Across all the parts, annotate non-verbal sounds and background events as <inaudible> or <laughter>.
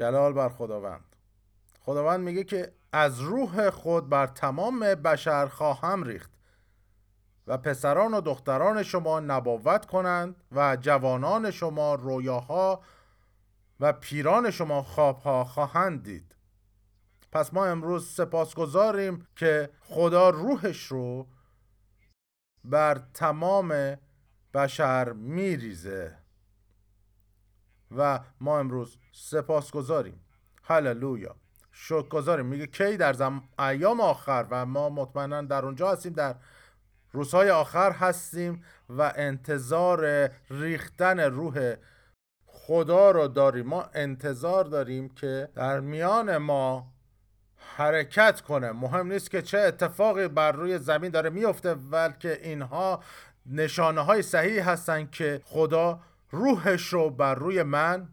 جلال بر خداوند. خداوند میگه که از روح خود بر تمام بشر خواهم ریخت و پسران و دختران شما نبوت کنند و جوانان شما رویاها و پیران شما خوابها خواهند دید. پس ما امروز سپاسگزاریم که خدا روحش رو بر تمام بشر میریزه. و ما امروز سپاسگزاریم. هللویا. شکر میگه کی در زم... ایام آخر و ما مطمئنا در اونجا هستیم در روزهای آخر هستیم و انتظار ریختن روح خدا رو داریم. ما انتظار داریم که در میان ما حرکت کنه. مهم نیست که چه اتفاقی بر روی زمین داره میفته بلکه اینها نشانه های صحیح هستن که خدا روحش رو بر روی من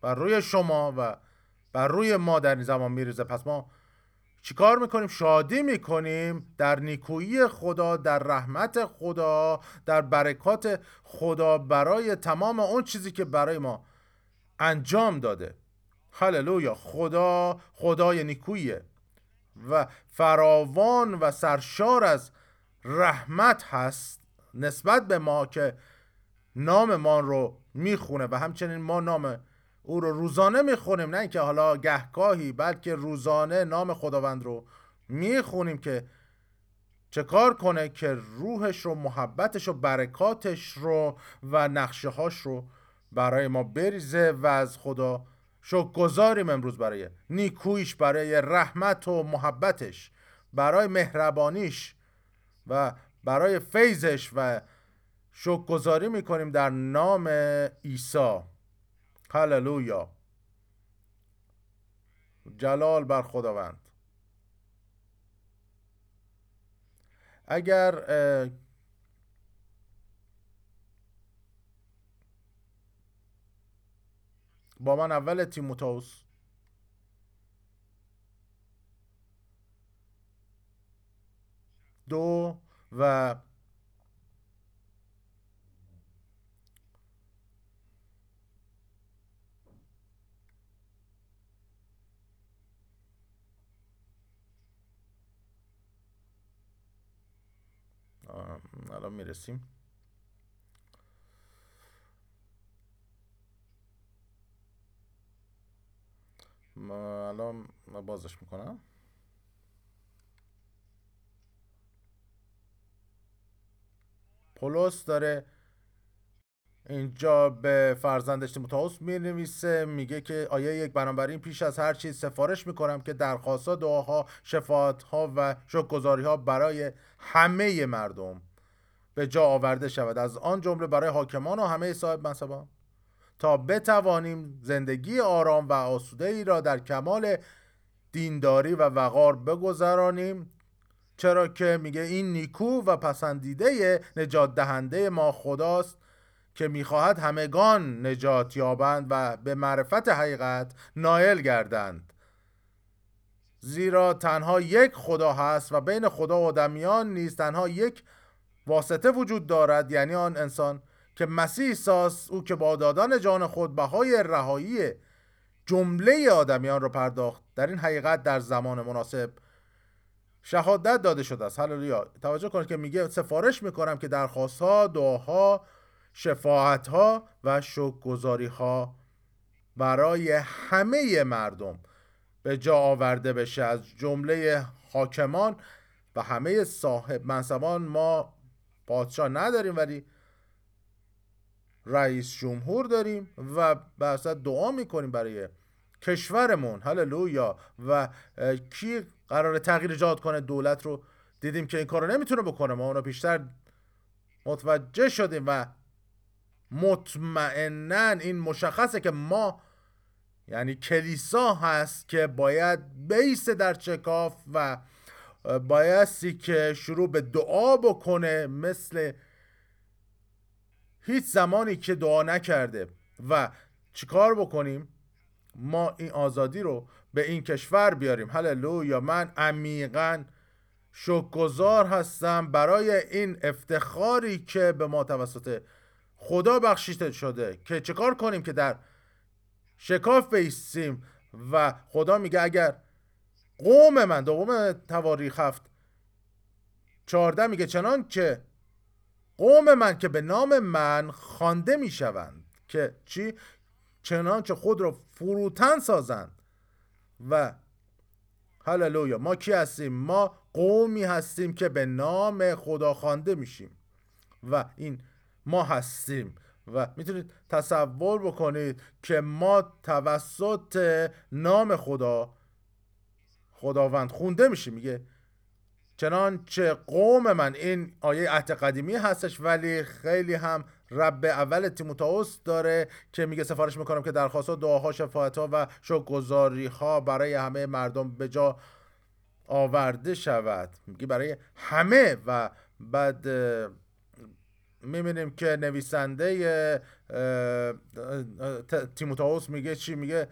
بر روی شما و بر روی ما در این زمان میریزه. پس ما چیکار می‌کنیم؟ شادی می‌کنیم در نیکویی خدا در رحمت خدا در برکات خدا برای تمام اون چیزی که برای ما انجام داده. هللویا! خدا خدای نیکویه و فراوان و سرشار از رحمت هست نسبت به ما که نام ما رو می‌خونه و همچنین ما نام او رو روزانه می‌خونیم نه اینکه حالا گهگاهی بلکه روزانه نام خداوند رو می‌خونیم که چه کار کنه که روحش رو محبتش و برکاتش رو و نقشه هاش رو برای ما بریزه و از خدا شکر گذاریم امروز برای نیکویش برای رحمت و محبتش برای مهربانیش و برای فیضش و شکر گذاری می‌کنیم در نام عیسی. هللویا. جلال بر خداوند. اگر با من اول تیموتائوس دو و الان می‌رسیم. الان بازش می‌کنم. پولس داره اینجا به فرزندش تیموتائوس می نویسه میگه که آیه یک بنابراین پیش از هر چیز سفارش می‌کنم که درخواست دعاها شفاعت ها و شکرگزاری ها برای همه مردم به جا آورده شود. از آن جمله برای حاکمان و همه صاحب منصبان. تا بتوانیم زندگی آرام و آسوده ای را در کمال دینداری و وقار بگذرانیم چرا که میگه این نیکو و پسندیده نجات دهنده ما خداست که می‌خواهد همگان نجات یابند و به معرفت حقیقت نایل گردند. زیرا تنها یک خدا هست و بین خدا و دمیان نیز تنها یک واسطه وجود دارد یعنی آن انسان که مسیح ساس او که با دادن جان خود بهای رهایی جمله آدمیان را پرداخت در این حقیقت در زمان مناسب شهادت داده شده است. هللویا. توجه کنید که میگه سفارش می‌کنم که درخواست ها دعاها شفاعت ها و شکرگزاری ها برای همه مردم به جا آورده بشه. از جمله حاکمان و همه صاحب منصبان ما پادشاه نداریم ولی رئیس جمهور داریم و به دعا می‌کنیم برای کشورمون. هللویا. و کی قرار تغییر ایجاد کنه دولت رو دیدیم که این کارو نمی‌تونه بکنه. ما اونو بیشتر متوجه شدیم و مطمئنا این مشخصه که ما یعنی کلیسا هست که باید بیس در چکاف و بایستی که شروع به دعا بکنه مثل هیچ زمانی که دعا نکرده. و چیکار بکنیم؟ ما این آزادی رو به این کشور بیاریم. هللویا من عمیقا شکرگزار هستم برای این افتخاری که به ما توسط خدا بخشیده شده که چیکار کنیم که در شکاف بیستیم. و خدا میگه اگر قوم من دوم تواریخ هفت. چهارده میگه چنان که قوم من که به نام من خوانده می‌شوند که چی؟ چنانچه خود را فروتن سازند. و هللویا ما کی هستیم؟ ما قومی هستیم که به نام خدا خوانده میشیم. و این ما هستیم. و می‌تونید تصور بکنید که ما توسط نام خدا خداوند خونده میشیم میگه چنانچه قوم من این آیه عهد قدیمی هستش ولی خیلی هم رب اول تیموتائوس داره که میگه سفارش می‌کنم که درخواست ها دعاها شفاعت ها و شکرگزاری ها برای همه مردم به جا آورده شود. میگه برای همه و بعد می‌بینیم که نویسنده تیموتائوس میگه چی؟ میگه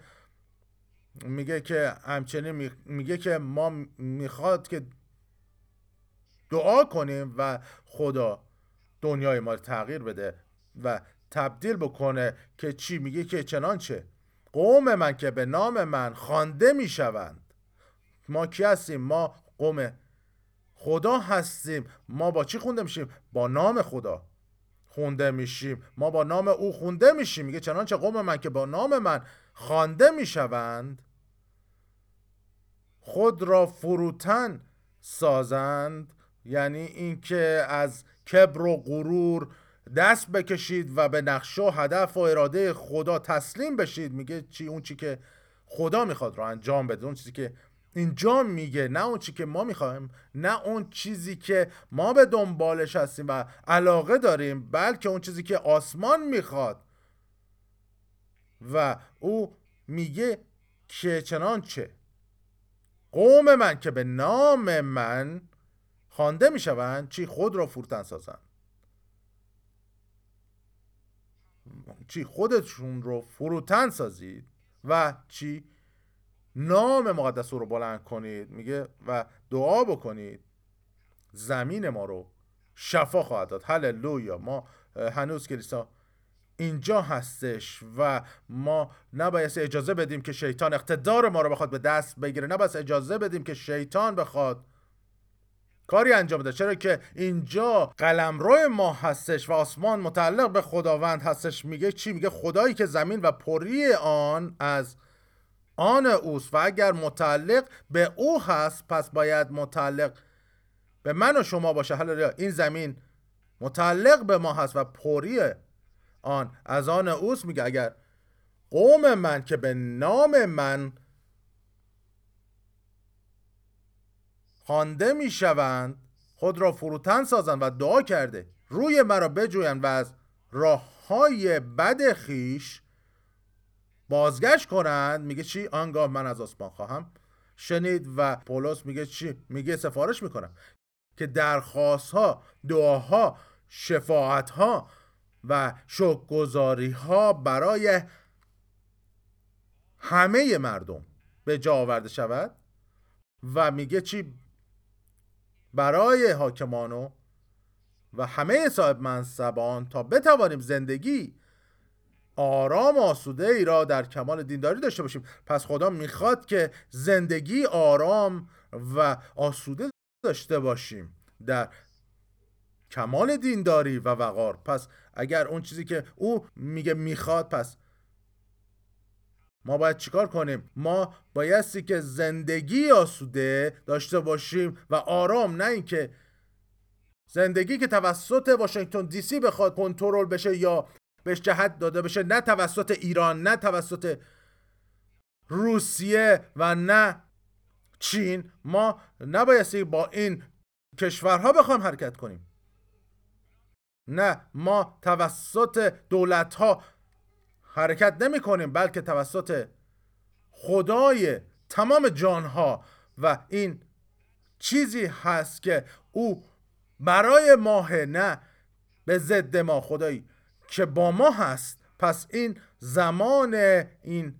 میگه که همچنین میگه که ما می‌خواد که دعا کنیم و خدا دنیای ما رو تغییر بده و تبدیل بکنه که چی میگه که چنانچه قوم من که به نام من خوانده می‌شوند. ما کی هستیم؟ ما قوم خدا هستیم. ما با چی خونده میشیم؟ با نام خدا خونده میشیم. ما با نام او خونده میشیم. میگه چنانچه قوم من که با نام من خوانده می‌شوند خود را فروتن سازند. یعنی اینکه از کبر و غرور دست بکشید و به نقشه و هدف و اراده خدا تسلیم بشید. میگه چی؟ اون چی که خدا می‌خواد رو انجام بده. اون چیزی که اینجا میگه نه اون چی که ما می‌خوایم نه اون چیزی که ما به دنبالش هستیم و علاقه داریم بلکه اون چیزی که آسمان می‌خواد. و او میگه که چنانچه. قوم من که به نام من خوانده می‌شوند چی خود را فروتن سازند؟ چی خودشون رو فروتن سازید و چی نام مقدس رو بلند کنید؟ میگه و دعا بکنید. زمین ما رو شفا خواهد داد. هللویا. ما هنوز کلیسا اینجا هستش و ما نباید اجازه بدیم که شیطان اقتدار ما رو بخواد به دست بگیره. نباید اجازه بدیم که شیطان بخواد کاری انجام بده. چرا که اینجا قلمرو ما هستش و آسمان متعلق به خداوند هستش. میگه چی؟ میگه خدایی که زمین و پری آن از آن اوست و اگر متعلق به او هست پس باید متعلق به من و شما باشه. حالا این زمین متعلق به ما هست و پری آن از آن اوست میگه اگر قوم من که به نام من خوانده می‌شوند خود را فروتن سازند و دعا کرده روی مرا بجویند و از راه های بد خیش بازگشت کنند میگه چی؟ آنگاه من از آسمان خواهم شنید و پولس میگه چی؟ میگه سفارش می‌کنم که درخواست ها دعاها شفاعت ها و شکرگزاری ها برای همه مردم به جا آورده شود و میگه چی؟ برای حاکمانو و همه صاحب منصبان تا بتوانیم زندگی آرام آسوده ای را در کمال دینداری داشته باشیم. پس خدا می‌خواد که زندگی آرام و آسوده داشته باشیم در کمال دینداری و وقار. پس اگر اون چیزی که او میگه می‌خواد پس ما باید چیکار کنیم؟ ما بایستی که زندگی آسوده داشته باشیم و آرام نه اینکه زندگی که توسط واشنگتن دی سی بخواد کنترل بشه یا بهش جهت داده بشه نه توسط ایران نه توسط روسیه و نه چین. ما نبایستی با این کشورها بخوایم حرکت کنیم. نه ما توسط دولت ها حرکت نمی کنیم بلکه توسط خدای تمام جانها. و این چیزی هست که او برای ماه نه به ضد ما. خدایی که با ما هست پس این زمان این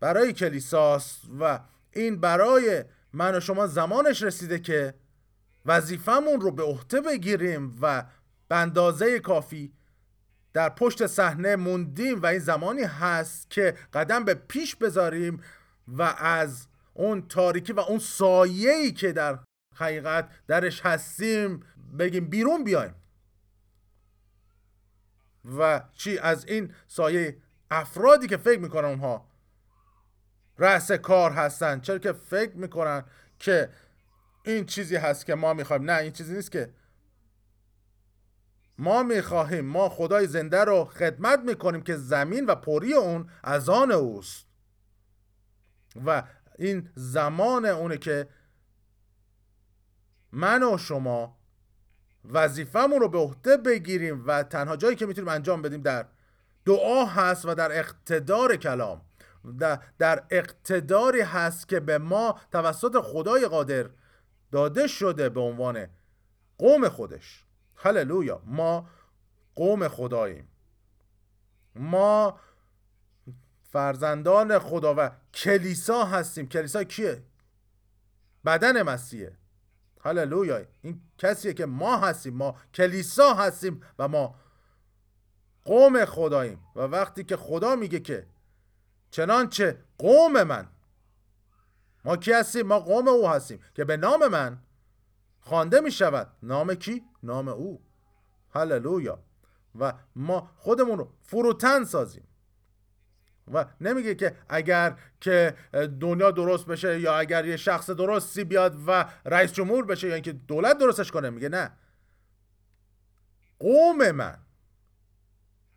برای کلیساست و این برای من و شما زمانش رسیده که وظیفمون رو به عهده بگیریم و به اندازه کافی در پشت صحنه موندیم و این زمانی هست که قدم به پیش بذاریم و از اون تاریکی و اون سایه‌ای که در حقیقت درش هستیم بگیم بیرون بیایم. و چی؟ از این سایه افرادی که فکر می‌کنن اونها رأس کار هستن. چرا که فکر می‌کنن که این چیزی هست که ما می‌خوایم. نه این چیزی نیست که ما می‌خواهیم ما خدای زنده رو خدمت می‌کنیم که زمین و پری اون از آن اوست. و این زمان اونه که من و شما وظیفهمون رو به عهده بگیریم و تنها جایی که می‌تونیم انجام بدیم در دعا هست و در اقتدار کلام. در اقتداری هست که به ما توسط خدای قادر داده شده به عنوان قوم خودش. هللویا. ما قوم خداییم. ما فرزندان خدا و کلیسا هستیم. کلیسا کیه؟ بدن مسیحه. هللویا. این کسیه که ما هستیم. ما کلیسا هستیم و ما قوم خداییم. و وقتی که خدا میگه که چنانچه قوم من ما کی هستیم؟ ما قوم او هستیم که به نام من خوانده می شود نام کی؟ نام او. هللویا. و ما خودمون رو فروتن سازیم. و نمیگه که اگر که دنیا درست بشه یا اگر یه شخص درستی بیاد و رئیس جمهور بشه یا اینکه دولت درستش کنه. میگه نه. قوم من.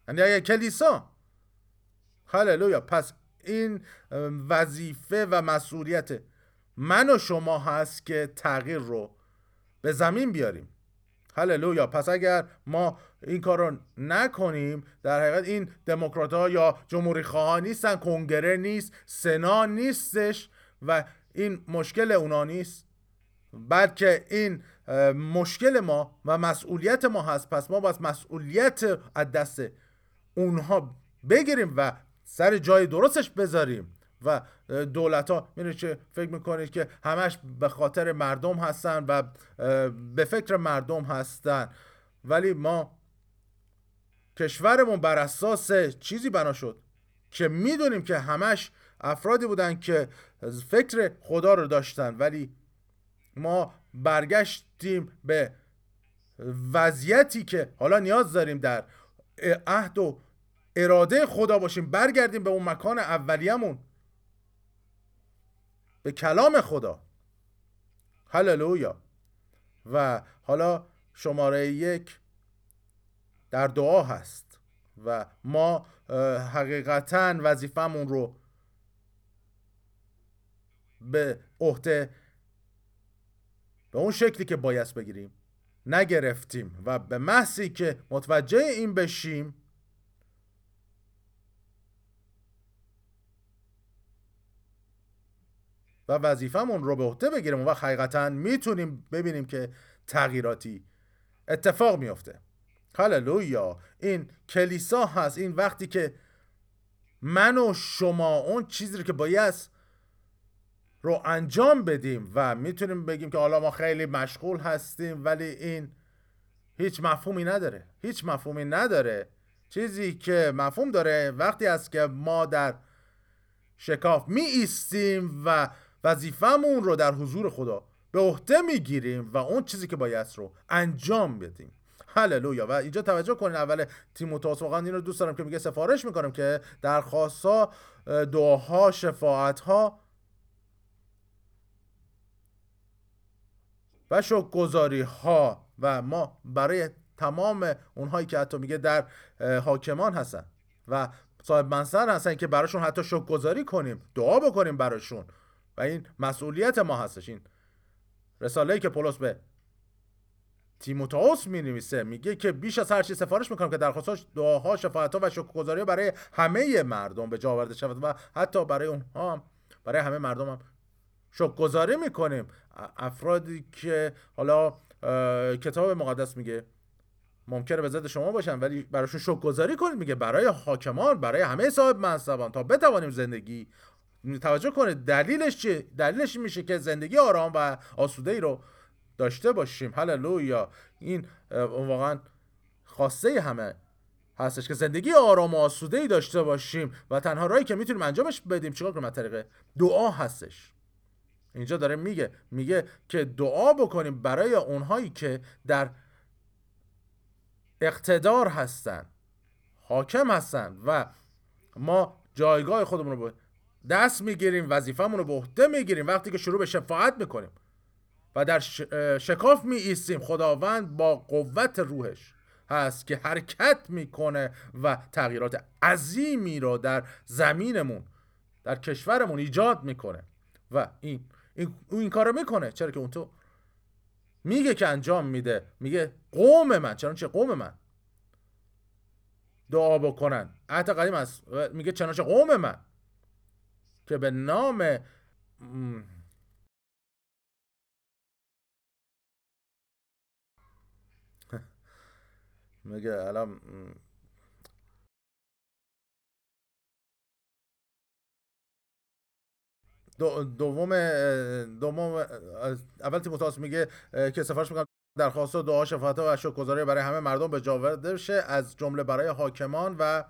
یعنی اگه کلیسا. هللویا. پس این وظیفه و مسئولیت من و شما هست که تغییر رو به زمین بیاریم. هللویا. پس اگر ما این کار رو نکنیم در حقیقت این دموکرات ها یا جمهوری خواه نیستن کنگره نیست سنا نیستش و این مشکل اونا نیست. بلکه این مشکل ما و مسئولیت ما هست. پس ما باید مسئولیت از دست اونها بگیریم و سر جای درستش بذاریم. و دولت ها میره چه فکر می‌کنید که همش به خاطر مردم هستن و به فکر مردم هستن. ولی ما کشورمون بر اساس چیزی بنا شد که می‌دونیم که همش افرادی بودن که فکر خدا رو داشتن. ولی ما برگشتیم به وضعیتی که حالا نیاز داریم در عهد و اراده خدا باشیم. برگردیم به اون مکان اولیمون. به کلام خدا. هللویا. و حالا شماره یک در دعا هست و ما حقیقتا وظیفمون رو به عهده به اون شکلی که باید بگیریم نگرفتیم و به محضی که متوجه این بشیم و وظیفمون رو به عهده بگیریم و حقیقتا می‌تونیم ببینیم که تغییراتی اتفاق میافته. هللویا این کلیسا هست. این وقتی که من و شما اون چیزی رو که باید رو انجام بدیم و می‌تونیم بگیم که حالا ما خیلی مشغول هستیم ولی این هیچ مفهومی نداره. هیچ مفهومی نداره. چیزی که مفهوم داره وقتی است که ما در شکاف می ایستیم و وظیفهمون رو در حضور خدا به عهده می‌گیریم و اون چیزی که باید رو انجام بدیم. هللویا. و اینجا توجه کنین اول تیموتائوس واقعا این رو دوست دارم که میگه سفارش می‌کنم که درخواستها دعاها شفاعتها و شکرگزاری ها و ما برای تمام اونهایی که حتی میگه در حاکمان هستن و صاحب منصر هستن که براشون حتی شکرگزاری کنیم دعا بکنیم براشون. و این مسئولیت ما هستش. این رساله که پولس به تیموتائوس می نویسه میگه که بیش از هر چی سفارش می‌کنم که درخواستاش دعاها شفاعتها و شکرگزاری برای همه مردم به جا آورده شود و حتی برای اونها هم برای همه مردم هم شکرگزاری می‌کنیم. افرادی که حالا کتاب مقدس میگه ممکنه به ضد شما باشن ولی براشون شکرگزاری کنید میگه برای حاکمان برای همه صاحب منصبان تا بتوانیم زندگی توجه کنید دلیلش چیه دلیلش میشه که زندگی آرام و آسوده رو داشته باشیم. هللویا. این واقعا خواسته همه هستش که زندگی آرام و آسوده ای داشته باشیم و تنها راهی که می‌تونیم انجامش بدیم چیکار کنیم؟ طریق دعا هستش. اینجا داره میگه میگه که دعا بکنیم برای اونهایی که در اقتدار هستن حاکم هستن و ما جایگاه خودمون رو دست می‌گیریم وظیفهمون رو به عهده می‌گیریم وقتی که شروع به شفاعت می‌کنیم. و در شکاف می ایستیم خداوند با قوت روحش هست که حرکت می‌کنه و تغییرات عظیمی رو در زمینمون در کشورمون ایجاد می‌کنه. و این این, این کار رو می‌کنه. چرا که اون تو میگه که انجام میده. میگه قوم من. چه قوم من؟ دعا بکنن. عهد قدیم است میگه چنانچه قوم من. که به نام <laughs> میگه الان دوم دوم اول تیموتائوس میگه که سفارش می‌کنم درخواست و دعا شفاعت و شکرگزاری برای همه مردم به جا بشه از جمله برای حاکمان و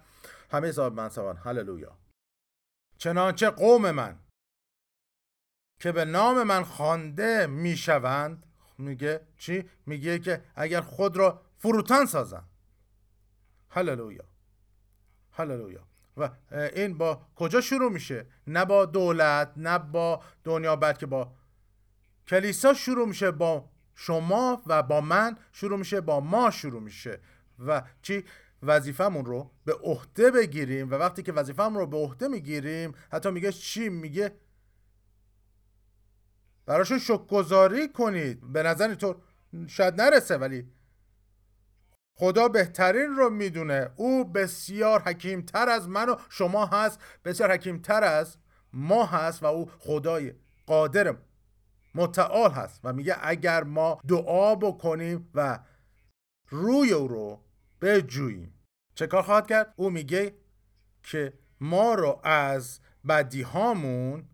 همه صاحب منصبان هللویا. چنانچه قوم من که به نام من خوانده می‌شوند. میگه چی؟ میگه که اگر خود را فروتن سازن هللویا. هللویا. و این با کجا شروع میشه؟ نه با دولت نه با دنیا بلکه با کلیسا شروع میشه با شما و با من شروع میشه با ما شروع میشه. و چی؟ وظیفهمون رو به عهده بگیریم و وقتی که وظیفهمون رو به عهده می‌گیریم حتی میگه چی؟ میگه براشون شکرگزاری کنید. به نظر تو شاید نرسه ولی خدا بهترین رو می‌دونه. او بسیار حکیمتر از من و شما هست بسیار حکیمتر از ما هست و او خدای قادر متعال هست. و میگه اگر ما دعا بکنیم و روی او رو بجوییم. چه کار خواهد کرد؟ او میگه که ما رو از بدی هامون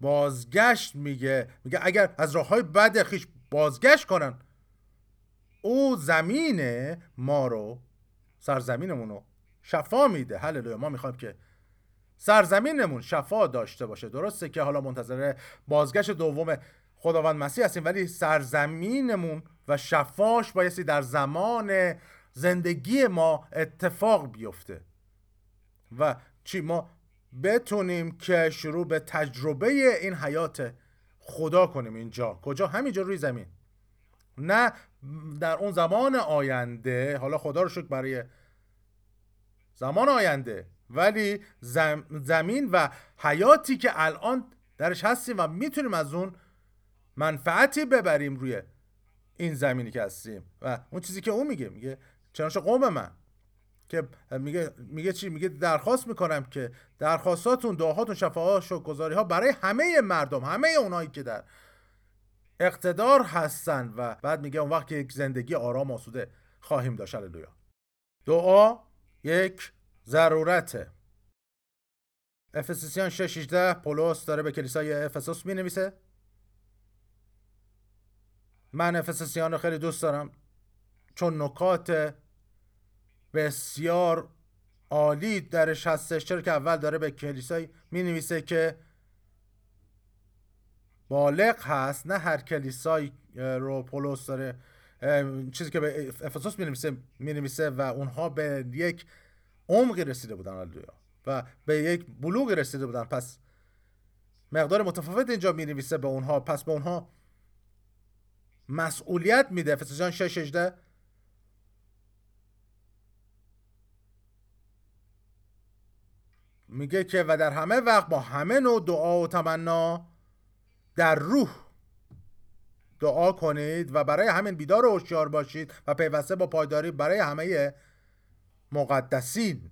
بازگشت میگه. میگه اگر از راه های بد خیش بازگشت کنن او زمین ما رو سرزمینمون رو شفا میده. هللویا ما می‌خوایم که سرزمینمون شفا داشته باشه. درسته که حالا منتظر بازگشت دوم خداوند مسیح هستیم ولی سرزمینمون و شفاش بایستی در زمان زندگی ما اتفاق بیفته. و چی ما بتونیم که شروع به تجربه این حیات خدا کنیم اینجا. کجا؟ همینجا روی زمین. نه در اون زمان آینده حالا خدا رو شکر برای زمان آینده ولی زمین و حیاتی که الان درش هستیم و می‌تونیم از اون منفعتی ببریم روی این زمینی که هستیم. و اون چیزی که اون میگه میگه چنانچه قوم من که میگه میگه چی؟ میگه درخواست می‌کنم که درخواستاتون دعاهاتون شفاعات و گذاری ها برای همه مردم همه اونایی که در اقتدار هستن. و بعد میگه اون وقت که یک زندگی آرام آسوده خواهیم داشت. هللویا. دعا یک ضرورته. افسوسیان 6 پولس داره به کلیسای افسوس می نویسه من افسوسیان رو خیلی دوست دارم. چون نکات بسیار عالی هستش چرا که اول داره به کلیسای می نویسه که بالغ هست نه هر کلیسای رو پولس داره. چیزی که به افسوس می نویسه و اونها به یک عمقی رسیده بودن و به یک بلوغی رسیده بودن. پس مقدار متفاوت اینجا می نویسه به اونها. پس به اونها مسئولیت میده. افسوسیان 6 18 میگه که و در همه وقت با همه نوع دعا و تمنا در روح دعا کنید و برای همین بیدار و هوشیار باشید و پیوسته با پایداری برای همه مقدسین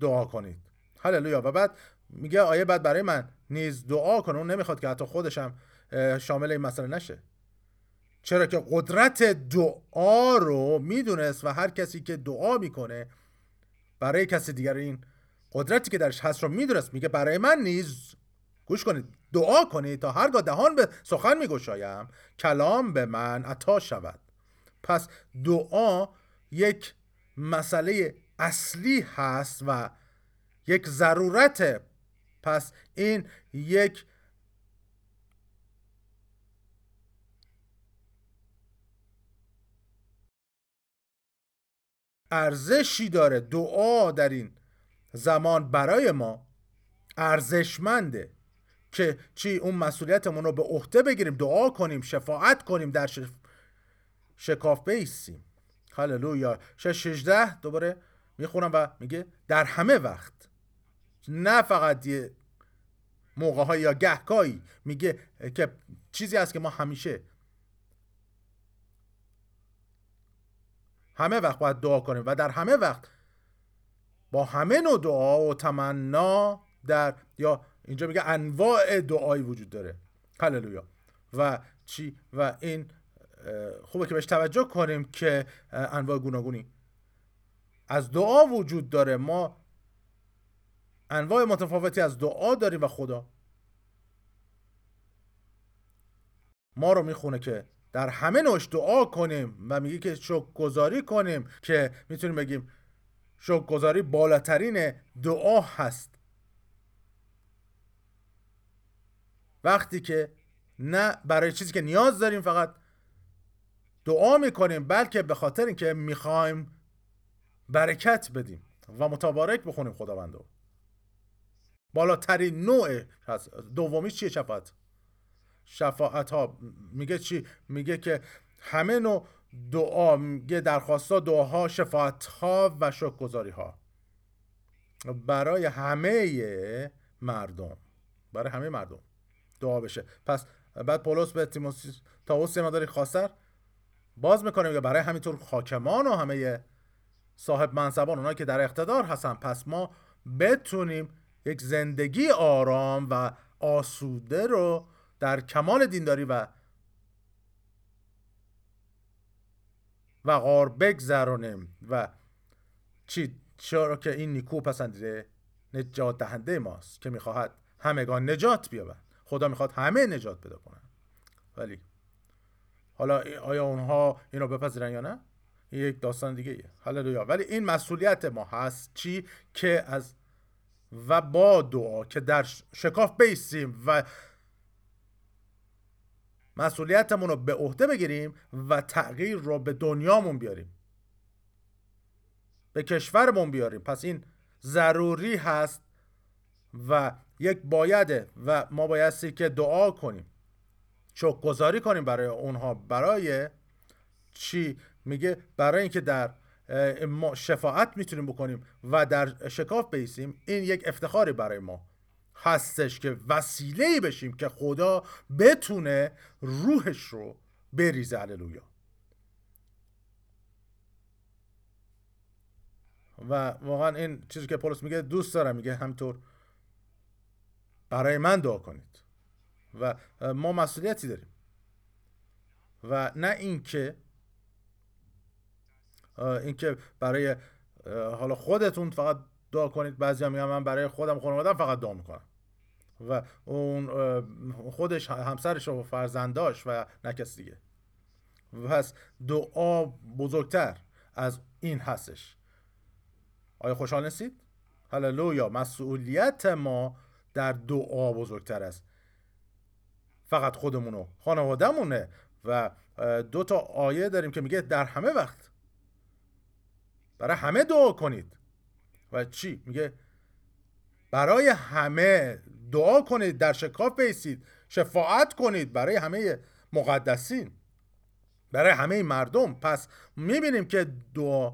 دعا کنید. هللویا. و بعد میگه آیه بعد برای من نیز دعا کنه اون نمی‌خواد که حتی خودشم شامل این مسئله نشه. چرا که قدرت دعا رو می‌دونست و هر کسی که دعا می‌کنه برای کسی دیگر این قدرتی که درش هست رو می‌دونست میگه برای من نیز گوش کنید دعا کنید تا هرگاه دهان به سخن میگشایم کلام به من عطا شود. پس دعا یک مسئله اصلی هست و یک ضرورت پس این یک ارزشی داره. دعا در این زمان برای ما ارزشمنده که چی اون مسئولیتمون رو به عهده بگیریم دعا کنیم شفاعت کنیم در شکاف بیستیم. هللویا. 16 دوباره می‌خونم و میگه در همه وقت. نه فقط یه موقع های یا گهگاهی. میگه که چیزی هست که ما همیشه همه وقت باید دعا کنیم و در همه وقت با همه نوع دعا و تمنا در یا اینجا میگه انواع دعایی وجود داره. هللویا. و چی؟ و این خوبه که بهش توجه کنیم که انواع گوناگونی. از دعا وجود داره. ما انواع متفاوتی از دعا داریم و خدا. ما رو می‌خونه که در همه نوش دعا کنیم و میگه که شکر گذاری کنیم که می‌تونیم بگیم شکر گذاری بالاترین دعا هست. وقتی که نه برای چیزی که نیاز داریم فقط دعا می‌کنیم بلکه به خاطر اینکه می‌خوایم برکت بدیم و متبارک بخونیم خداوندو. بالاترین نوع هست دومی چیه شفاعت؟ شفاعت ها میگه چی؟ میگه که همه نوع دعا میگه درخواست ها دعاها شفاعت ها و شکرگزاری ها برای همه مردم برای همه مردم دعا بشه. پس بعد پولس به تیموسی تاوس مداری خاصر باز می‌کنیم که برای همینطور حاکمان و همه صاحب منصبان اونایی که در اقتدار هستن. پس ما بتونیم یک زندگی آرام و آسوده رو در کمال دینداری و وقار بگذرانیم و چی چرا که این نیکو پسندیده نجات دهنده ماست که می‌خواهد همگان نجات بیابند خدا می‌خواد همه نجات پیدا کنن. ولی حالا آیا اونها اینو بپذیرن یا نه؟ یک داستان دیگه ایه. هللویا ولی این مسئولیت ما هست چی؟ که از و با دعا که در شکاف بیستیم و مسئولیتمون رو به عهده بگیریم و تغییر رو به دنیامون بیاریم. به کشورمون بیاریم. پس این ضروری هست و یک بایده و ما بایستی که دعا کنیم. چک گذاری کنیم برای اونها. برای چی؟ میگه برای اینکه در ما شفاعت می‌تونیم بکنیم و در شکاف بیسیم. این یک افتخاری برای ما. هستش که وسیله بشیم که خدا بتونه روحش رو بریزه. هللویا. و واقعا این چیزی که پولس میگه دوست دارم میگه همطور برای من دعا کنید. و ما مسئولیتی داریم. و نه اینکه اینکه برای حالا خودتون فقط دعا کنید. بعضی میگن من برای خودم خانوادم فقط دعا می‌کنم. و اون خودش همسرش و فرزنداش و نه کسی دیگه. پس دعا بزرگتر از این هستش. آیا خوشحال نیستید؟ هللویا. مسئولیت ما در دعا بزرگتر است. فقط خودمونو خانوادهمونه و دو تا آیه داریم که میگه در همه وقت. برای همه دعا کنید. و چی؟ میگه برای همه دعا کنید در شکاف بیسید شفاعت کنید برای همه مقدسین برای همه مردم. پس می‌بینیم که دعا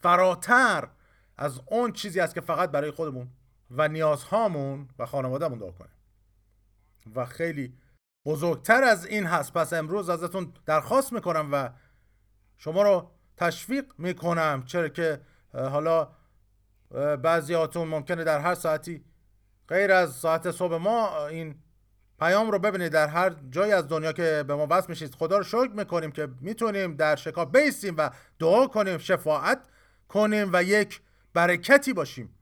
فراتر از اون چیزی است که فقط برای خودمون و نیازهامون و خانوادهمون دعا کنیم. و خیلی بزرگتر از این هست. پس امروز ازتون درخواست می‌کنم و شما رو تشویق می‌کنم. چرا که حالا بعضیاتون ممکنه در هر ساعتی غیر از ساعت صبح ما این پیام رو ببینید در هر جایی از دنیا که به ما وصل میشید. خدا رو شکر می‌کنیم که می‌تونیم در شکا بیستیم و دعا کنیم شفاعت کنیم و یک برکتی باشیم.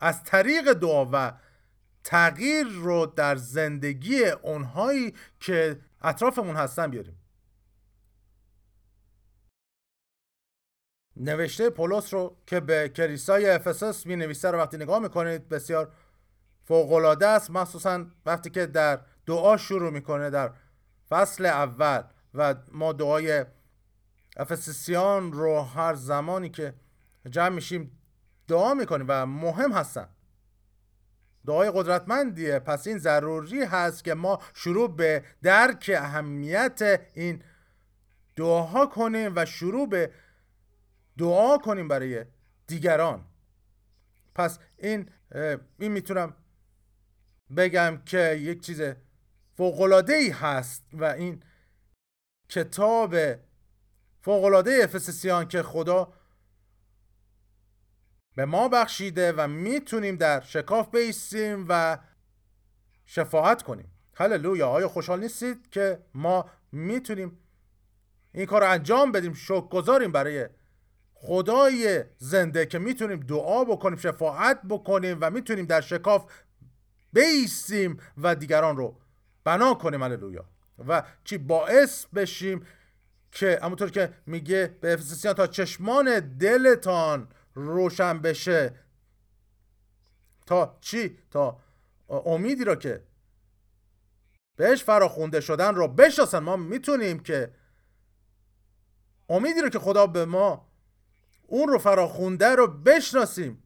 از طریق دعا و تغییر رو در زندگی اونهایی که اطرافمون هستن بیاریم. نوشته پولس رو که به کلیسای افسوس می نویسه رو وقتی نگاه می‌کنید بسیار فوقالعاده است. مخصوصا وقتی که در دعا شروع می‌کنه در فصل اول و ما دعای افسسیان رو هر زمانی که جمع میشیم دعا می‌کنیم و مهم هستن. دعای قدرتمندیه. پس این ضروری هست که ما شروع به درک اهمیت این دعاها کنیم و شروع به دعا کنیم برای دیگران. پس این این می‌تونم بگم که یک چیز فوقلاده ای هست و این کتاب فوقلاده افسسیان که خدا به ما بخشیده و می‌تونیم در شکاف بیستیم و شفاعت کنیم. هللویا. آیا خوشحال نیستید که ما می‌تونیم این کار رو انجام بدیم؟ شکر گذاریم برای خدای زنده که می‌تونیم دعا بکنیم شفاعت بکنیم و می‌تونیم در شکاف بیستیم و دیگران رو بنا کنیم. هللویا. و چی باعث بشیم که همونطور که میگه به افسسیان تا چشمان دلتان روشن بشه. تا چی؟ تا امیدی را که بهش فراخونده شدن رو بشناسن. ما می‌تونیم که امیدی رو که خدا به ما اون رو فراخونده رو بشناسیم.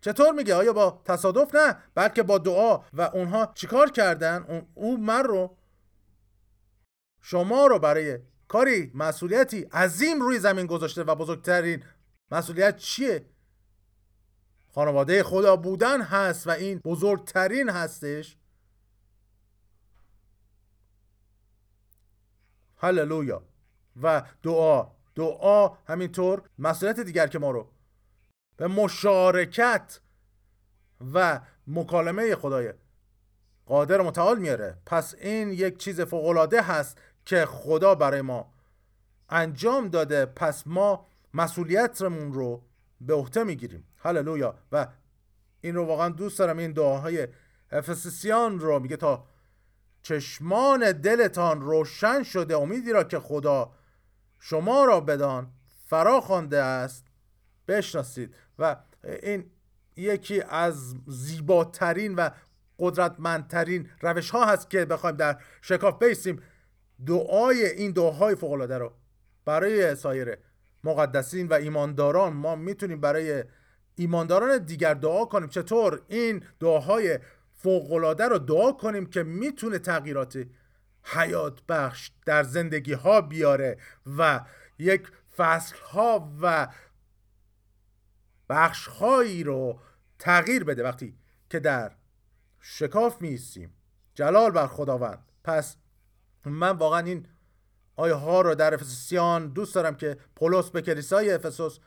چطور میگه؟ آیا با تصادف؟ نه بلکه با دعا. و اونها چیکار کردن؟ او من رو؟ شما رو برای کاری مسئولیتی عظیم روی زمین گذاشته و بزرگترین مسئولیت چیه؟ خانواده خدا بودن هست و این بزرگترین هستش. هللویا. و دعا. دعا همینطور مسئولیت دیگر که ما رو به مشارکت و مکالمه خدای قادر متعال میاره. پس این یک چیز فوقالعاده هست که خدا برای ما انجام داده. پس ما مسئولیتمون رو به عهده می‌گیریم. هللویا. و این رو واقعا دوست دارم این دعاهای افسسیان رو میگه تا چشمان دلتان روشن شده امیدی را که خدا شما را بدان فرا خوانده است بشناسید. و این یکی از زیباترین و قدرتمندترین روش ها هست که بخوایم در شکاف بیستیم. دعای این دعاهای فوق العاده رو برای سایر مقدسین و ایمانداران ما می‌تونیم برای ایمانداران دیگر دعا کنیم. چطور؟ این دعاهای فوقالعاده رو دعا کنیم که می‌تونه تغییرات حیات بخش در زندگی ها بیاره و یک فصل ها و بخش هایی رو تغییر بده وقتی که در شکاف میستیم جلال بر خداوند. پس من واقعا این آیه ها رو در افسوسیان دوست دارم که پولس به کلیسای افسوس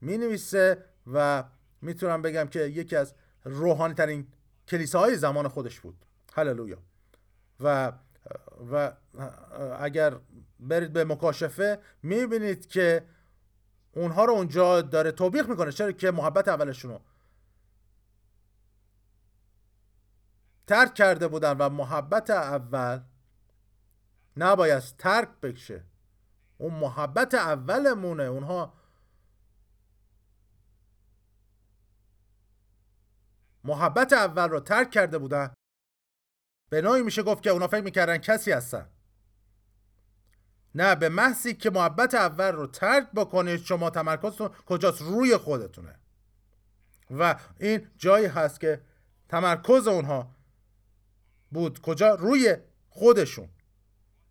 می نویسه و می‌تونم بگم که یکی از روحانی ترین کلیساهای زمان خودش بود. هللویا. و و اگر برید به مکاشفه می‌بینید که اونها رو اونجا داره توبیخ می‌کنه. چرا که محبت اولشون ترک کرده بودن و محبت اول نباید ترک بکشه. اون محبت اولمونه. اونها محبت اول رو ترک کرده بودن. به نوعی میشه گفت که اونا فکر می‌کردن کسی هستن. نه به محضی که محبت اول رو ترک بکنید شما تمرکزتون کجاست؟ روی خودتونه. و این جایی هست که تمرکز اونها بود. کجا؟ روی خودشون.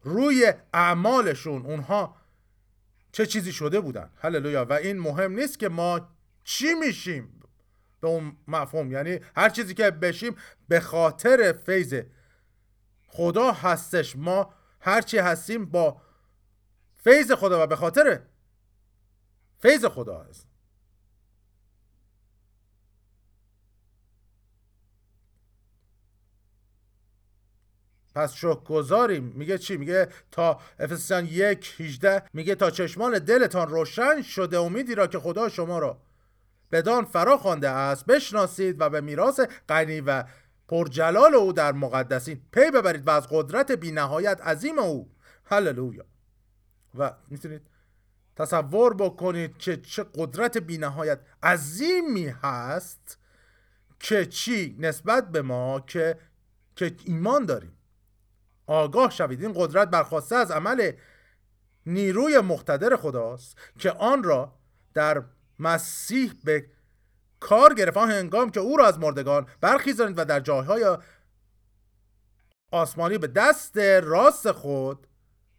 روی اعمالشون. اونها چه چیزی شده بودن؟ هللویا. و این مهم نیست که ما چی میشیم به اون مفهوم. یعنی هر چیزی که بشیم به خاطر فیض خدا هستش. ما هر چی هستیم با فیض خدا و به خاطر فیض خدا هست. پس شکر گذاریم میگه چی؟ میگه تا افسیان یک هیجده میگه تا چشمان دلتان روشن شده امیدی را که خدا شما را بدان فرا خوانده است. بشناسید و به میراث غنی و پرجلال او در مقدسین. پی ببرید و از قدرت بینهایت عظیم او. هللویا. و می‌تونید تصور بکنید که چه قدرت بینهایت عظیمی هست که چی نسبت به ما که که ایمان داریم. آگاه شوید. این قدرت برخواسته از عمل نیروی مقتدر خداست که آن را در مسیح به کار گرفت هنگام که او را از مردگان برخیزانید و در جایهای آسمانی به دست راست خود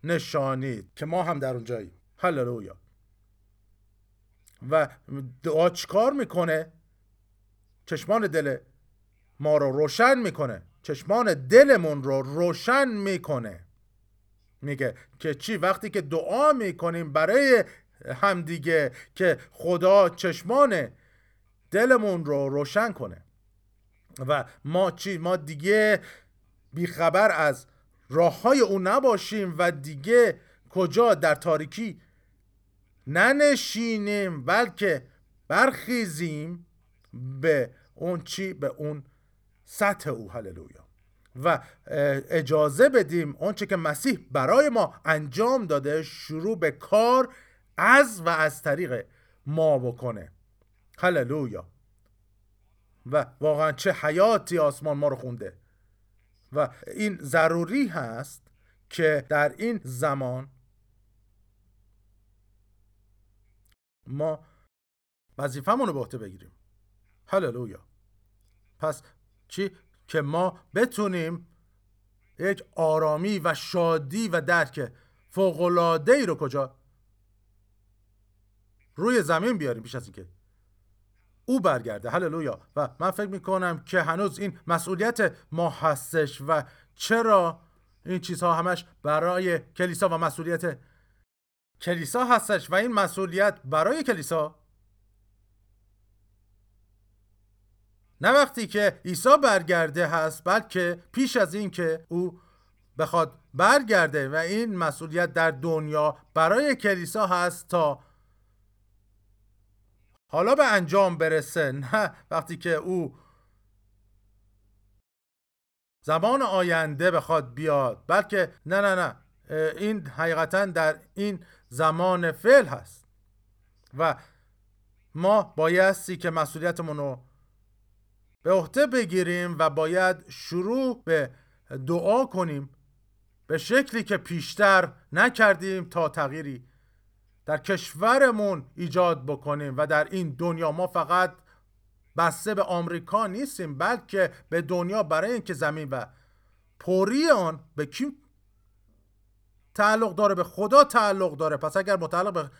نشانید. که ما هم در اونجاییم. هللویا. و دعا چیکار می‌کنه؟ چشمان دل ما رو روشن می‌کنه. چشمان دلمون رو روشن می‌کنه. میگه که چی؟ وقتی که دعا می‌کنیم برای همدیگه که خدا چشمان دلمون رو روشن کنه. و ما چی؟ ما دیگه بیخبر از راه های او نباشیم و دیگه کجا در تاریکی ننشینیم بلکه برخیزیم به اون چی؟ به اون سطح او. هللویا. و اجازه بدیم اونچه که مسیح برای ما انجام داده شروع به کار از و از طریق ما بکنه. هللویا و واقعا چه حیاتی آسمان ما رو خونده. و این ضروری هست که در این زمان ما وظیفمون رو به عهده بگیریم. هللویا پس چی؟ که ما بتونیم یک آرامی و شادی و درک فوقلاده ای رو کجا؟ روی زمین بیاریم پیش از اینکه او برگرده. هللویا. و من فکر می‌کنم که هنوز این مسئولیت ما هستش و چرا این چیزها همش برای کلیسا و مسئولیت کلیسا هستش و این مسئولیت برای کلیسا؟ نه وقتی که عیسی برگرده هست بلکه پیش از این که او بخواد برگرده و این مسئولیت در دنیا برای کلیسا هست تا حالا به انجام برسه نه وقتی که او زمان آینده بخواد بیاد بلکه نه نه نه این حقیقتا در این زمان فعل هست. و ما بایستی که مسئولیتمون رو به عهده بگیریم و باید شروع به دعا کنیم به شکلی که پیشتر نکردیم تا تغییری در کشورمون ایجاد بکنیم و در این دنیا ما فقط بسته به آمریکا نیستیم بلکه به دنیا برای اینکه زمین و پوری آن به کی تعلق داره؟ به خدا تعلق داره. پس اگر متعلق به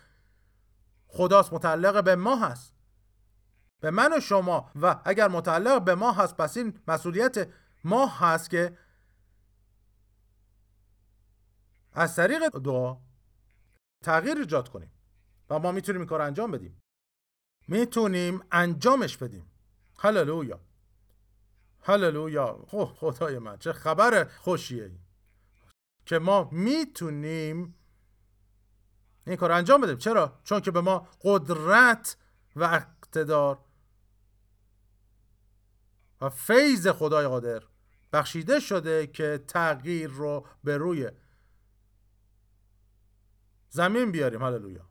خداست متعلق به ما هست. به من و شما. و اگر متعلق به ما هست پس این مسئولیت ما هست که از طریق دعا تغییر ایجاد کنیم و ما می‌تونیم این کار انجام بدیم. می‌تونیم انجامش بدیم. هللویا. هللویا. خدای من چه خبر خوشیه که ما می‌تونیم این کار انجام بدیم. چرا؟ چون که به ما قدرت و اقتدار و فیض خدای قادر بخشیده شده که تغییر رو به روی زمین بیاریم هللویا.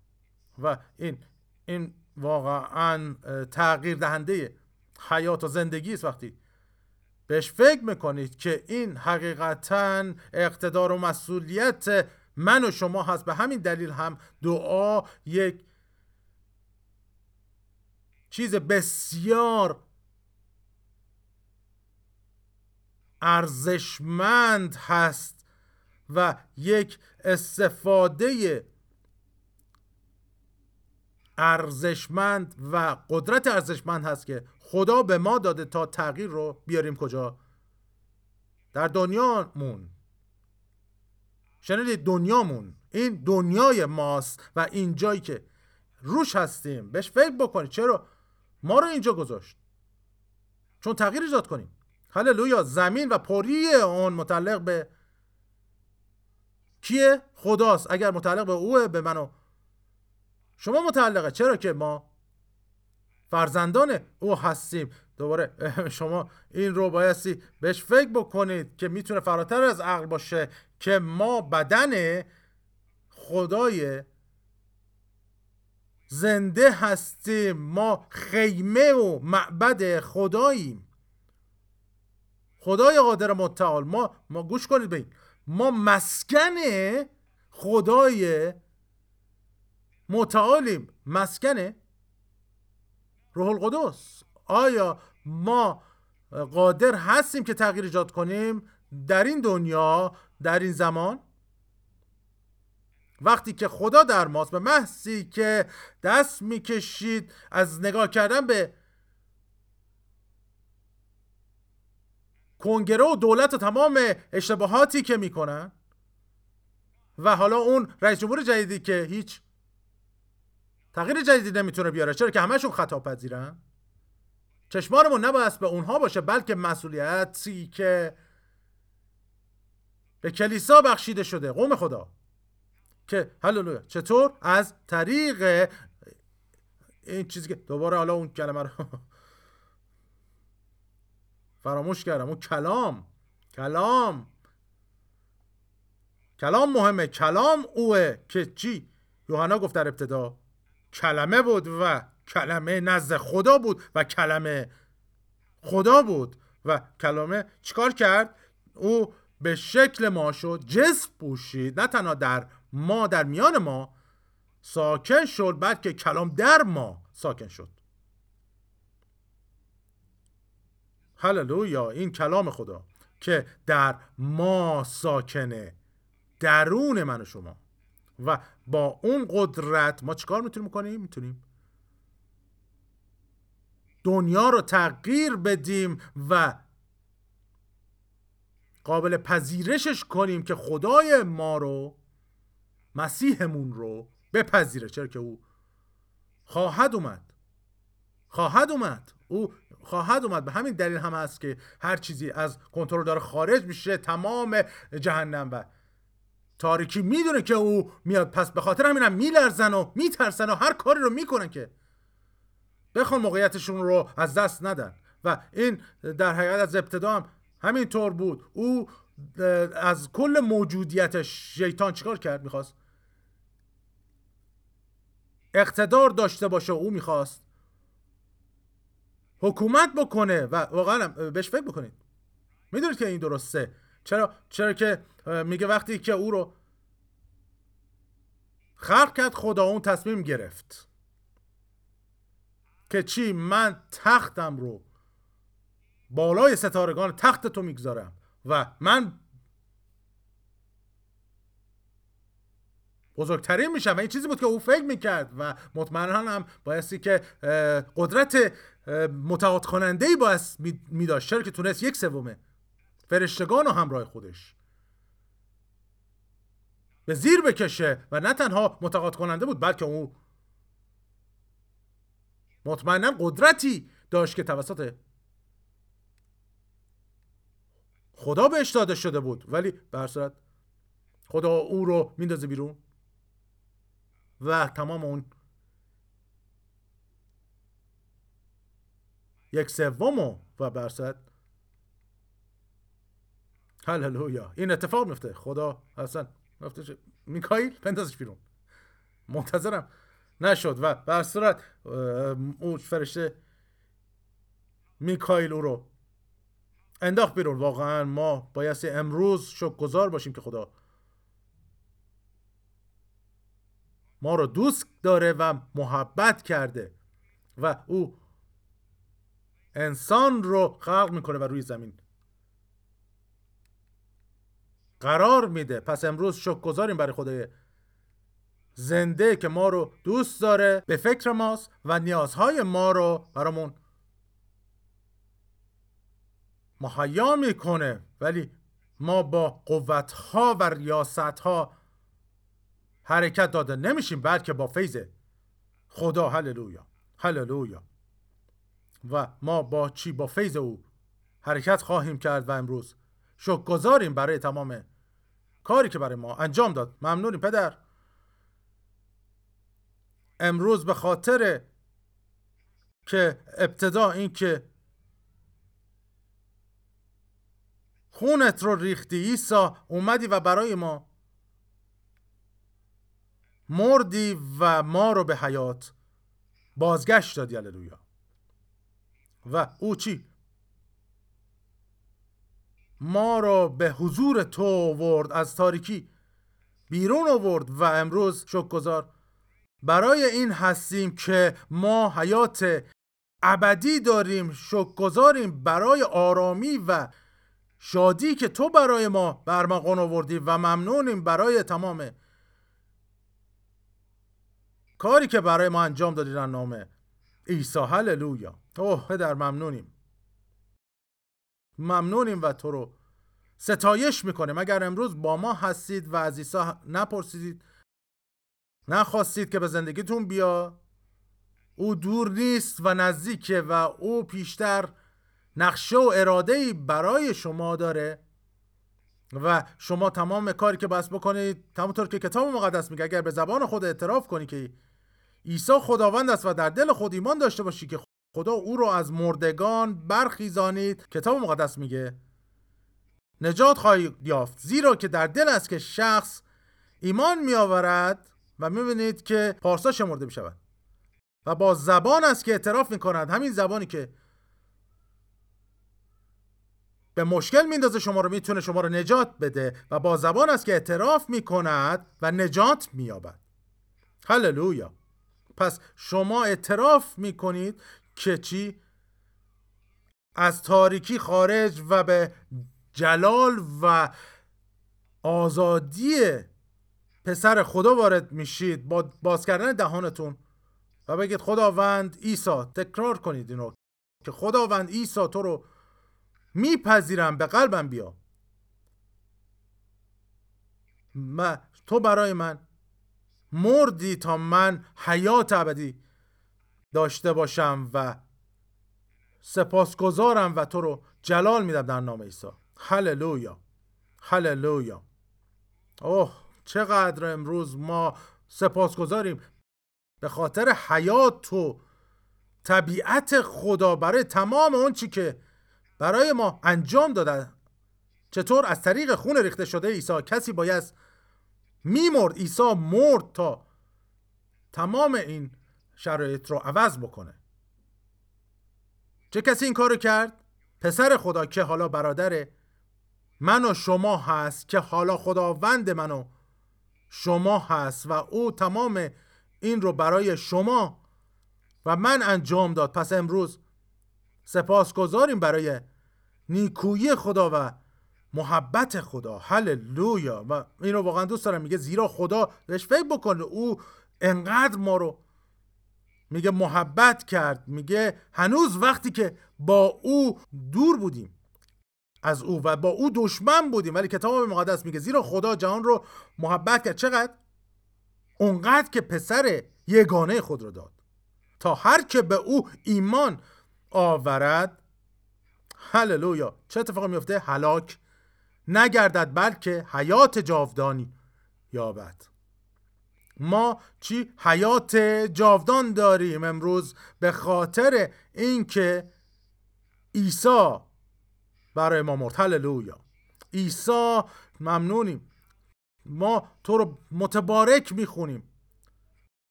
و این این واقعا تغییر دهنده حیات و زندگی است وقتی بهش فکر می‌کنید که این حقیقتا اقتدار و مسئولیت من و شما هست. به همین دلیل هم دعا یک چیز بسیار ارزشمند هست و یک استفاده ارزشمند و قدرت ارزشمند هست که خدا به ما داده تا تغییر رو بیاریم کجا؟ در دنیامون. شنیدید؟ دنیامون. این دنیای ماست و این جایی که روش هستیم. بهش فکر بکنید. چرا؟ ما رو اینجا گذاشت. چون تغییر ایجاد کنیم. هللویا. زمین و پری اون متعلق به کیه؟ خداست. اگر متعلق به اوه به منو شما متعلقه. چرا که ما فرزندان او هستیم. دوباره <laughs> شما این رو بایستی بهش فکر بکنید که می‌تونه فراتر از عقل باشه که ما بدن خدای زنده هستیم. ما خیمه و معبد خداییم. خدای قادر متعال. ما ما گوش کنید به ما مسکن خدای متعالیم. مسکن روح القدس. آیا ما قادر هستیم که تغییر ایجاد کنیم در این دنیا در این زمان؟ وقتی که خدا در ماست به محضی که دست می‌کشید از نگاه کردن به کنگره و دولت و تمام اشتباهاتی که می‌کنن. و حالا اون رئیس جمهور جدیدی که هیچ تغییر جدیدی نمی‌تونه بیاره چرا که همشون خطا پذیرن چشمانمون نباید به اونها باشه بلکه مسئولیتی که به کلیسا بخشیده شده. قوم خدا. که هللویا. چطور؟ از طریق این چیزی که دوباره حالا اون کلمه رو فراموش کردم. اون کلام. کلام. کلام مهمه. کلام اوه که چی؟ یوحنا گفت در ابتدا کلمه بود و کلمه نزد خدا بود و کلمه خدا بود و کلمه چیکار کرد؟ او به شکل ما شد جسم پوشید. نه تنها در ما در میان ما ساکن شد بلکه کلام در ما ساکن شد. هللویا این کلام خدا که در ما ساکنه درون من و شما. و با اون قدرت ما چیکار می‌تونیم کنیم می‌تونیم دنیا رو تغییر بدیم و قابل پذیرشش کنیم که خدای ما رو مسیحمون رو بپذیره. چرا که او خواهد اومد. خواهد اومد. او خواهد اومد. به همین دلیل هم هست که هر چیزی از کنترل داره خارج میشه تمام جهنم و تاریکی می‌دونه که او میاد. پس به خاطر همین هم میلرزن و میترسن و هر کاری رو می‌کنن که. بخوان موقعیتشون رو از دست ندن. و این در حقیقت از ابتدا هم همین طور بود. او از کل موجودیت شیطان چیکار کرد؟ می‌خواست؟ اقتدار داشته باشه او می‌خواست. حکومت بکنه و واقعا بهش فکر بکنید. می‌دونید که این درسته. چرا چرا که میگه وقتی که او رو خلق کرد خدا اون تصمیم گرفت که چی من تختم رو بالای ستارگان تخت تو می‌گذارم و من بزرگترین میشم. و این چیزی بود که او فکر می‌کرد و مطمئنا هم بایستی که قدرت متقاعد کننده ای باید میداشت چرا که تونست یک سومه فرشتگان و همراه خودش به زیر بکشه و نه تنها متقاعد کننده بود بلکه او مطمئنا قدرتی داشت که توسط خدا بهش داده شده بود. ولی به خدا او رو میندازه بیرون. و تمام اون یک سوم و برصد هللویا. این اتفاق میفته. خدا اصلا میفته میکایل؟ بندازش بیرون. منتظرم. نشد و به صورت اون فرشته میکایل او رو انداخت بیرون. واقعا ما بایستی امروز شک گذار باشیم که خدا ما رو دوست داره و محبت کرده و او انسان رو خلق می‌کنه و روی زمین. قرار میده. پس امروز شک گذاریم برای خدای زنده که ما رو دوست داره به فکر ماست و نیازهای ما رو برامون مهیا می‌کنه. ولی ما با قوت ها و ریاست ها حرکت داده. نمیشیم بلکه با فیض خدا. هللویا. هللویا. و ما با چی؟ با فیض او حرکت خواهیم کرد و امروز شکر گذاریم برای تمام کاری که برای ما انجام داد. ممنونیم پدر. امروز به خاطر که ابتدا این که خونت رو ریختی ایسا اومدی و برای ما مردی و ما رو به حیات بازگشت دادی هللویا. و او چی؟ ما را به حضور تو آورد از تاریکی بیرون آورد و امروز گذار برای این هستیم که ما حیات ابدی داریم گذاریم برای آرامی و شادی که تو برای ما برمغان آوردی و ممنونیم برای تمام کاری که برای ما انجام دادی در نام عیسی هللویا. اوه پدر ممنونیم. ممنونیم و تو رو ستایش می‌کنیم. اگر امروز با ما هستید و از عیسی نپرسیدید نخواستید که به زندگیتون بیا او دور نیست و نزدیکه و او پیشتر نقشه و اراده برای شما داره و شما تمام کاری که بس بکنید همونطور که کتاب مقدس میگه اگر به زبان خود اعتراف کنی که عیسی خداوند است و در دل خود ایمان داشته باشی که خدا او رو از مردگان برخیزانید. کتاب مقدس میگه نجات خواهی یافت زیرا که در دل است که شخص ایمان میآورد و می‌بینید که پارسا شمرده می‌شود و با زبان است که اعتراف می‌کند. همین زبانی که به مشکل میندازه شما رو می‌تونه شما رو نجات بده و با زبان است که اعتراف می‌کند و نجات مییابد. هللویا! پس شما اعتراف می‌کنید که چی؟ از تاریکی خارج و به جلال و آزادی پسر خدا وارد میشید با باز کردن دهانتون و بگید خداوند عیسی تکرار کنید اینو که خداوند عیسی تو رو میپذیرم به قلبم بیا. ما تو برای من مردی تا من حیات ابدی داشته باشم و سپاسگزارم و تو رو جلال میدم در نام عیسی. هللویا. هللویا. اوه چقدر امروز ما سپاسگزاریم. به خاطر حیات و طبیعت خدا برای تمام اون چی که برای ما انجام داده. چطور از طریق خون ریخته شده عیسی کسی باید میمرد عیسی مرد تا تمام این شرایط رو عوض بکنه. چه کسی این کارو کرد؟ پسر خدا که حالا برادر من و شما هست که حالا خداوند من و شما هست و او تمام این رو برای شما و من انجام داد. پس امروز سپاس گذاریم برای نیکویی خدا و محبت خدا. هللویا. و این رو واقعا دوست دارم. میگه زیرا خدا بهش فکر بکنه او انقدر ما رو میگه محبت کرد. میگه هنوز وقتی که با او دور بودیم. از او و با او دشمن بودیم. ولی کتاب مقدس میگه زیرا خدا جهان رو محبت کرد. چقدر؟ اونقدر که پسر یگانه خود رو داد. تا هر که به او ایمان آورد. هللویا. چه اتفاقی میفته؟ هلاک. نگردد بلکه حیات جاودانی یابد. ما چی حیات جاودان داریم امروز به خاطر اینکه عیسی برای ما مرد. هللویا. عیسی ممنونیم. ما تو رو متبارک می‌خونیم.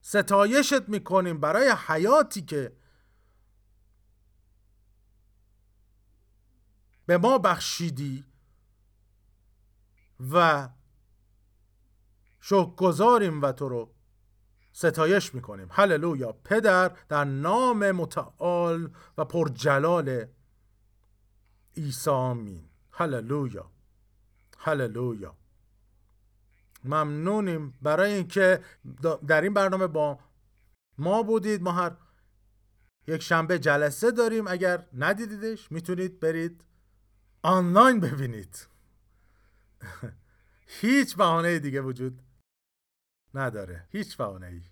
ستایشت می‌کنیم برای حیاتی که به ما بخشیدی. و گذاریم و تو رو ستایش می‌کنیم. هللویا. پدر در نام متعال و پرجلال عیسی آمین. هللویا. هللویا. ممنونیم برای اینکه در این برنامه با ما بودید. ما هر یک شنبه جلسه داریم. اگر ندیدیدش می‌تونید برید آنلاین ببینید. <laughs> هیچ بهانه دیگه وجود نداره. هیچ بهانه ای